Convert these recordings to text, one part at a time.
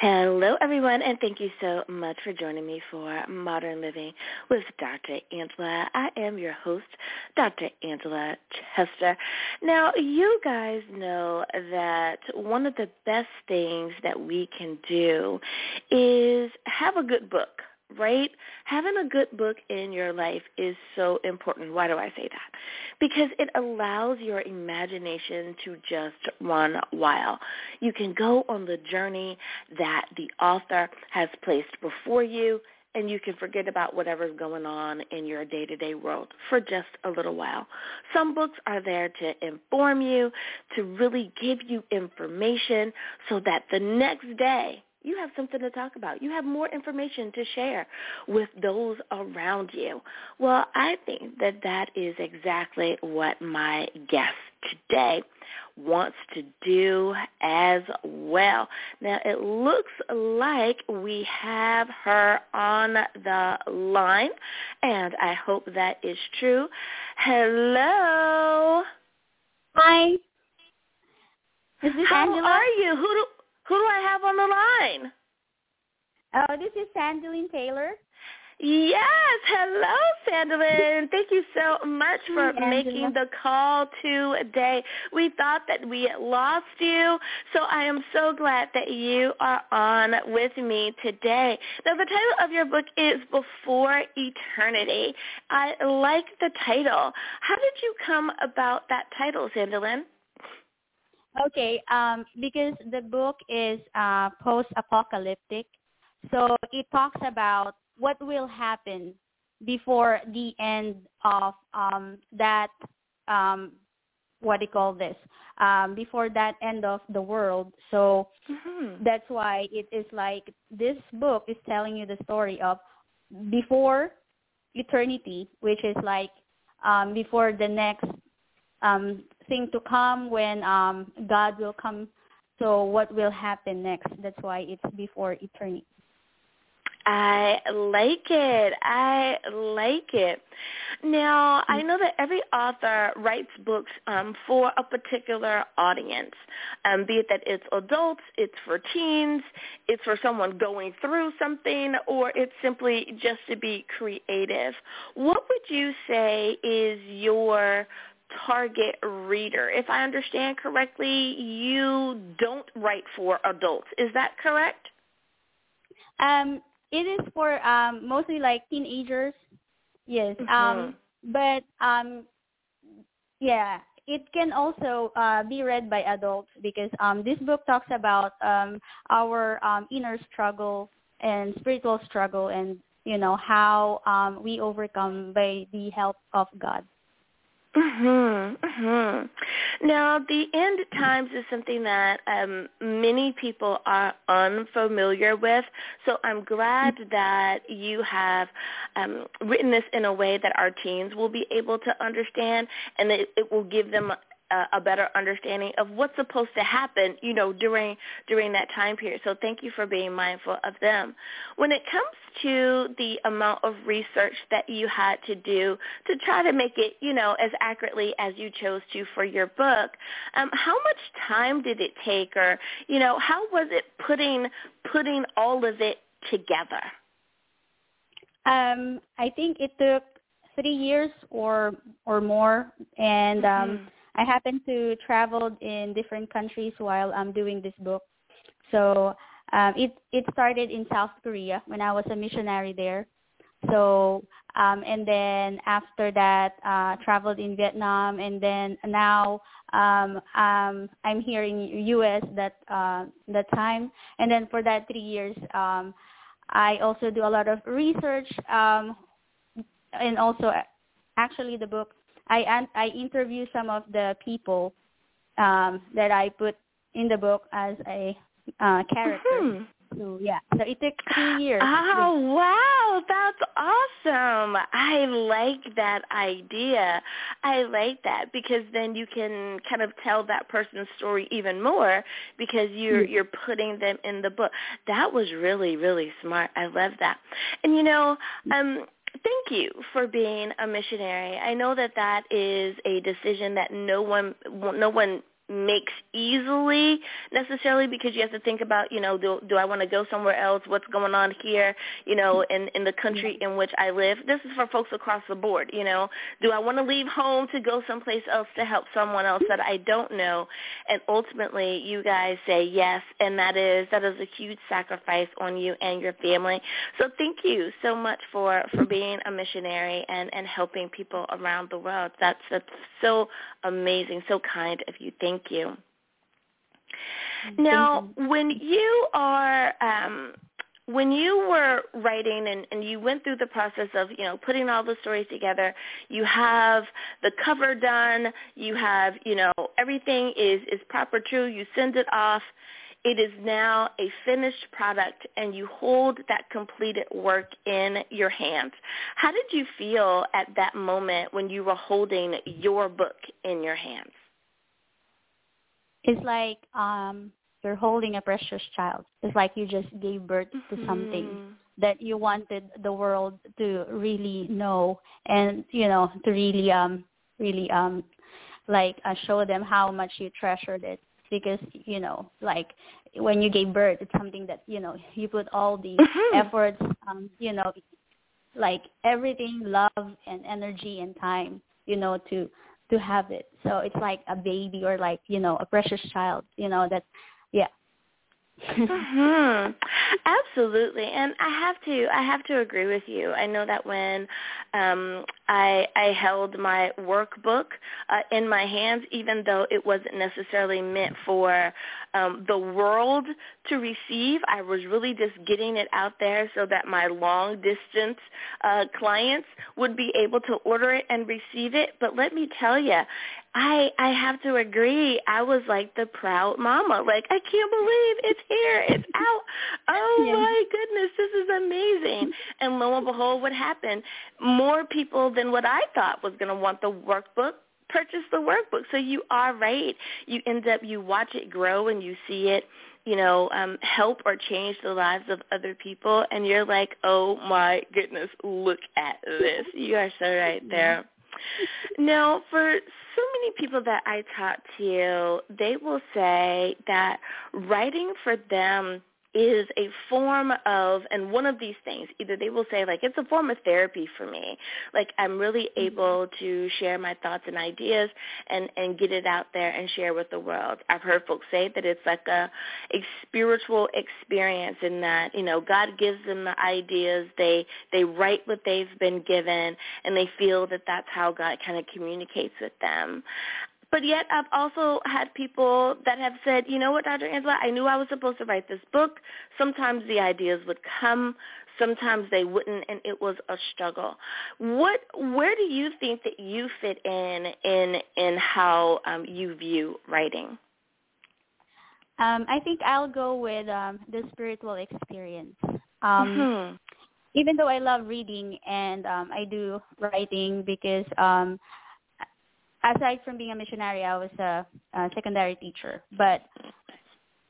Hello, everyone, and thank you so much for joining me for Modern Living with Dr. Angela. I am your host, Dr. Angela Chester. Now, you guys know that one of the best things that we can do is have a good book right? Having a good book in your life is so important. Why do I say that? Because it allows your imagination to just run wild. You can go on the journey that the author has placed before you and you can forget about whatever's going on in your day-to-day world for just a little while. Some books are there to inform you, to really give you information so that the next day you have something to talk about. You have more information to share with those around you. Well, I think that that is exactly what my guest today wants to do as well. Now, it looks like we have her on the line, and I hope that is true. Hello. Hi. Is this How Angela? are you? Who do who do I have on the line? Oh, this is Sandielyn Taylor. Yes, hello, Sandielyn. Thank you so much for making the call today. We thought that we had lost you, so I am so glad that you are on with me today. Now, the title of your book is Before Eternity. I like the title. How did you come about that title, Sandielyn? Okay, um, because the book is uh, post-apocalyptic, so it talks about what will happen before the end of um, that, um, what do you call this, um, before that end of the world. So Mm-hmm. that's why it is like this book is telling you the story of before eternity, which is like um, before the next um, thing to come when um, God will come. So what will happen next? That's why it's before eternity. I like it. I like it. Now, I know that every author writes books um, for a particular audience, um, be it that it's adults, it's for teens, it's for someone going through something, or it's simply just to be creative. What would you say is your target reader? If I understand correctly, you don't write for adults. Is that correct? Um, it is for um, mostly like teenagers. Yes. Mhm. Um, but um, yeah, it can also uh, be read by adults because um, this book talks about um, our um, inner struggle and spiritual struggle, and you know how um, we overcome by the help of God. Mhm. Mhm. Now, the end times is something that um, many people are unfamiliar with. So I'm glad that you have um, written this in a way that our teens will be able to understand, and that it will give them a, a better understanding of what's supposed to happen, you know, during during that time period. So thank you for being mindful of them. When it comes to the amount of research that you had to do to try to make it, you know, as accurately as you chose to for your book, um, how much time did it take, or you know, how was it putting putting all of it together? Um, I think it took three years or or more, and um, I happen to travel in different countries while I'm doing this book. So um, it it started in South Korea when I was a missionary there. So um, and then after that, uh, traveled in Vietnam, and then now um, um, I'm here in U.S. that uh, that time. And then for that three years, um, I also do a lot of research, um, and also actually the book. I I interview some of the people um, that I put in the book as a uh, character. Mm-hmm. So yeah, so it took two years. Oh wow, that's awesome! I like that idea. I like that because then you can kind of tell that person's story even more because you're mm-hmm. you're putting them in the book. That was really really smart. I love that. And you know, um thank you for being a missionary. I know that that is a decision that no one no one makes easily necessarily because you have to think about you know do do I want to go somewhere else? What's going on here you know in in the country in which I live? This is for folks across the board you know. Do I want to leave home to go someplace else to help someone else that I don't know? And ultimately you guys say yes and that is that is a huge sacrifice on you and your family. So thank you so much for for being a missionary and and helping people around the world. That's that's so amazing so kind of you. Thank Thank you. Now, when you are um, when you were writing and, and you went through the process of you know putting all the stories together, you have the cover done, you have you know everything is is proper true. You send it off. It is now a finished product and you hold that completed work in your hands. How did you feel at that moment when you were holding your book in your hands? It's like um you're holding a precious child. It's like you just gave birth to mm-hmm. something that you wanted the world to really know and you know to really um really um like uh, show them how much you treasured it because you know like when you gave birth it's something that you know you put all the mm-hmm. efforts um you know like everything love and energy and time you know to to have it. So it's like a baby or like, you know, a precious child, you know, that yeah. Mhm. Absolutely. And I have to I have to agree with you. I know that when um I I held my workbook uh, in my hands even though it wasn't necessarily meant for um the world to receive, I was really just getting it out there so that my long distance uh clients would be able to order it and receive it. But let me tell you, I I have to agree. I was like the proud mama. Like I can't believe it's here. It's out. Oh yeah. my goodness, this is amazing. And lo and behold, what happened? More people than what I thought was going to want the workbook purchase the workbook. So you are right. You end up you watch it grow and you see it you know, um, help or change the lives of other people and you're like, Oh my goodness, look at this. You are so right there. Now, for so many people that I talk to, they will say that writing for them is a form of and one of these things either they will say like it's a form of therapy for me. Like i'm really mm-hmm. able to share my thoughts and ideas and and get it out there and share with the world. I've heard folks say that it's like a a spiritual experience in that you know god gives them the ideas they they write what they've been given and they feel that that's how god kind of communicates with them but yet I've also had people that have said, you know what, Dr. Angela, I knew I was supposed to write this book. Sometimes the ideas would come, sometimes they wouldn't, and it was a struggle. What, where do you think that you fit in in in how um, you view writing? Um, I think I'll go with um, the spiritual experience. Um, mm-hmm. Even though I love reading and um, I do writing because um, aside from being a missionary, I was a, a secondary teacher. But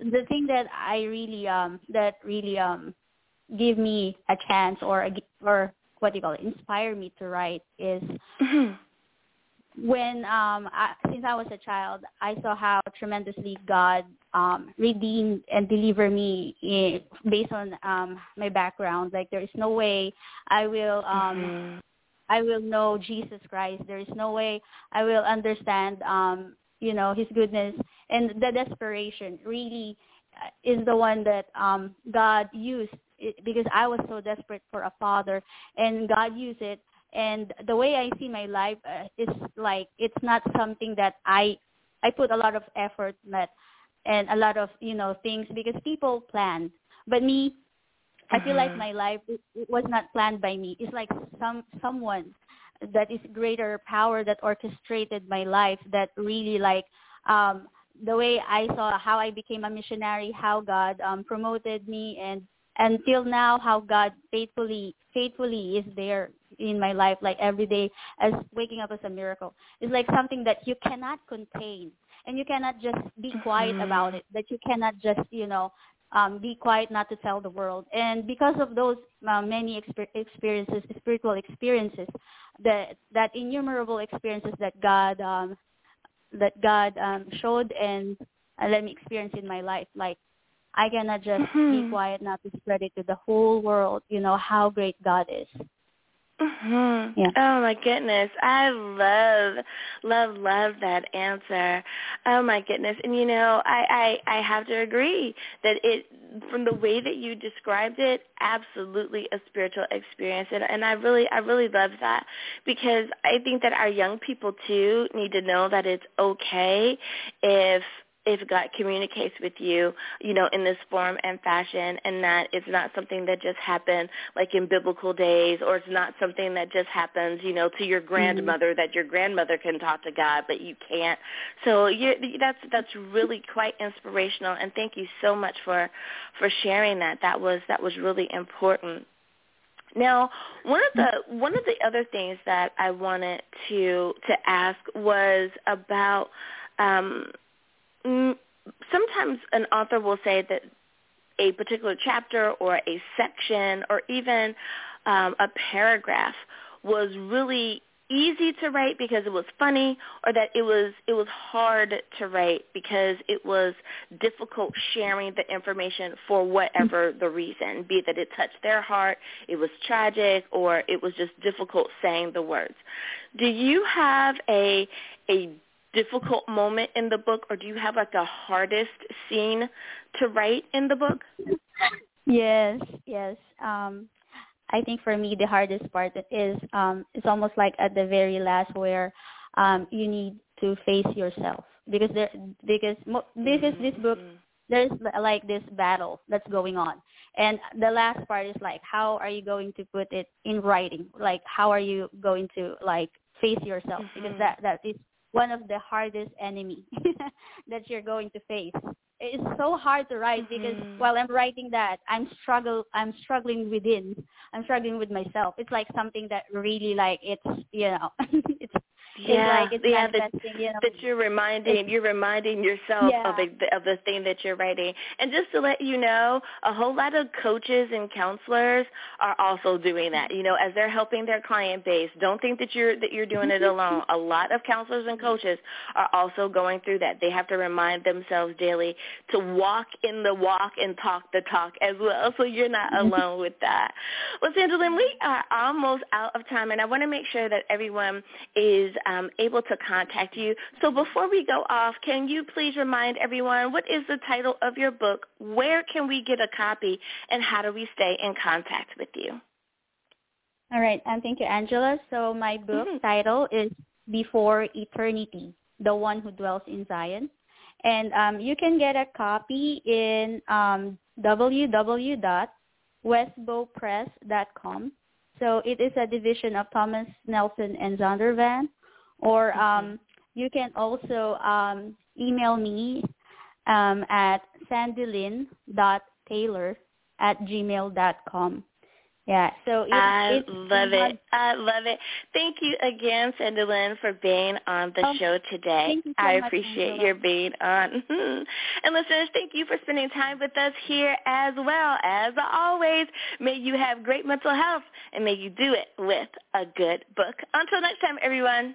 the thing that I really um that really um give me a chance or a, or what do you call it inspire me to write is mm-hmm. when um I, since I was a child I saw how tremendously God um redeemed and delivered me in, based on um my background like there is no way I will um mm-hmm. I will know Jesus Christ. There is no way I will understand um you know his goodness and the desperation. Really uh, is the one that um God used it, because I was so desperate for a father and God used it. And the way I see my life uh, is like it's not something that I I put a lot of effort that and a lot of you know things because people plan. But me I feel like my life it, it was not planned by me. It's like some someone that is greater power that orchestrated my life that really like um the way I saw how I became a missionary, how God um promoted me and until now how God faithfully faithfully is there in my life like every day as waking up as a miracle. It's like something that you cannot contain and you cannot just be quiet Mhm. about it. That you cannot just, you know, um, be quiet not to tell the world. And because of those uh, many exper- experiences, spiritual experiences, that that innumerable experiences that God um, that God um, showed and uh, let me experience in my life, like I cannot just Mhm. be quiet not to spread it to the whole world. You know how great God is. Mhm. Yeah. Oh my goodness. I love love love that answer. Oh my goodness. And you know, I I I have to agree that it from the way that you described it, absolutely a spiritual experience. And and I really I really love that because I think that our young people too need to know that it's okay if if God communicates with you, you know, in this form and fashion and that it's not something that just happened like in biblical days or it's not something that just happens, you know, to your grandmother that your grandmother can talk to God but you can't. So you're, that's that's really quite inspirational and thank you so much for for sharing that. That was that was really important. Now, one of the one of the other things that I wanted to to ask was about um, sometimes an author will say that a particular chapter or a section or even um, a paragraph was really easy to write because it was funny or that it was it was hard to write because it was difficult sharing the information for whatever the reason be that it touched their heart it was tragic or it was just difficult saying the words. Do you have a a difficult moment in the book or do you have like the hardest scene to write in the book? Yes, yes. Um, I think for me the hardest part is um, it's almost like at the very last where um, you need to face yourself. Because there because mo- because this book there's like this battle that's going on. And the last part is like how are you going to put it in writing? Like how are you going to like face yourself? Because Mhm. that that is one of the hardest enemy that you're going to face. It's so hard to write because Mhm. while i'm writing that i'm struggle i'm struggling within. I'm struggling with myself. It's like something that really like it's you know it's yeah. like yeah that, you know that you're reminding you're reminding yourself of Yeah. the of the thing that you're writing. And just to let you know a whole lot of coaches and counselors are also doing that you know as they're helping their client base. Don't think that you're that you're doing it alone. A lot of counselors and coaches are also going through that. They have to remind themselves daily to walk in the walk and talk the talk as well so you're not alone with that. Well sandra lynn we are almost out of time and i want to make sure that everyone is um, able to contact you. So before we go off, can you please remind everyone what is the title of your book, where can we get a copy, and how do we stay in contact with you? All right, and thank you, Angela. So my book Mhm. title is Before Eternity, The One Who Dwells in Zion. And um, you can get a copy in um, www.westbowpress.com. So it is a division of Thomas Nelson and Zondervan. Or um, you can also um, email me um, at sandylin.taylor at gmail.com. Yeah, so it, I love it. I love it. Thank you again, Sandra Lynn, for being on the Oh, show today. thank you so I much, appreciate Angela. your being on. and listeners, thank you for spending time with us here as well. As always, may you have great mental health and may you do it with a good book. Until next time, everyone.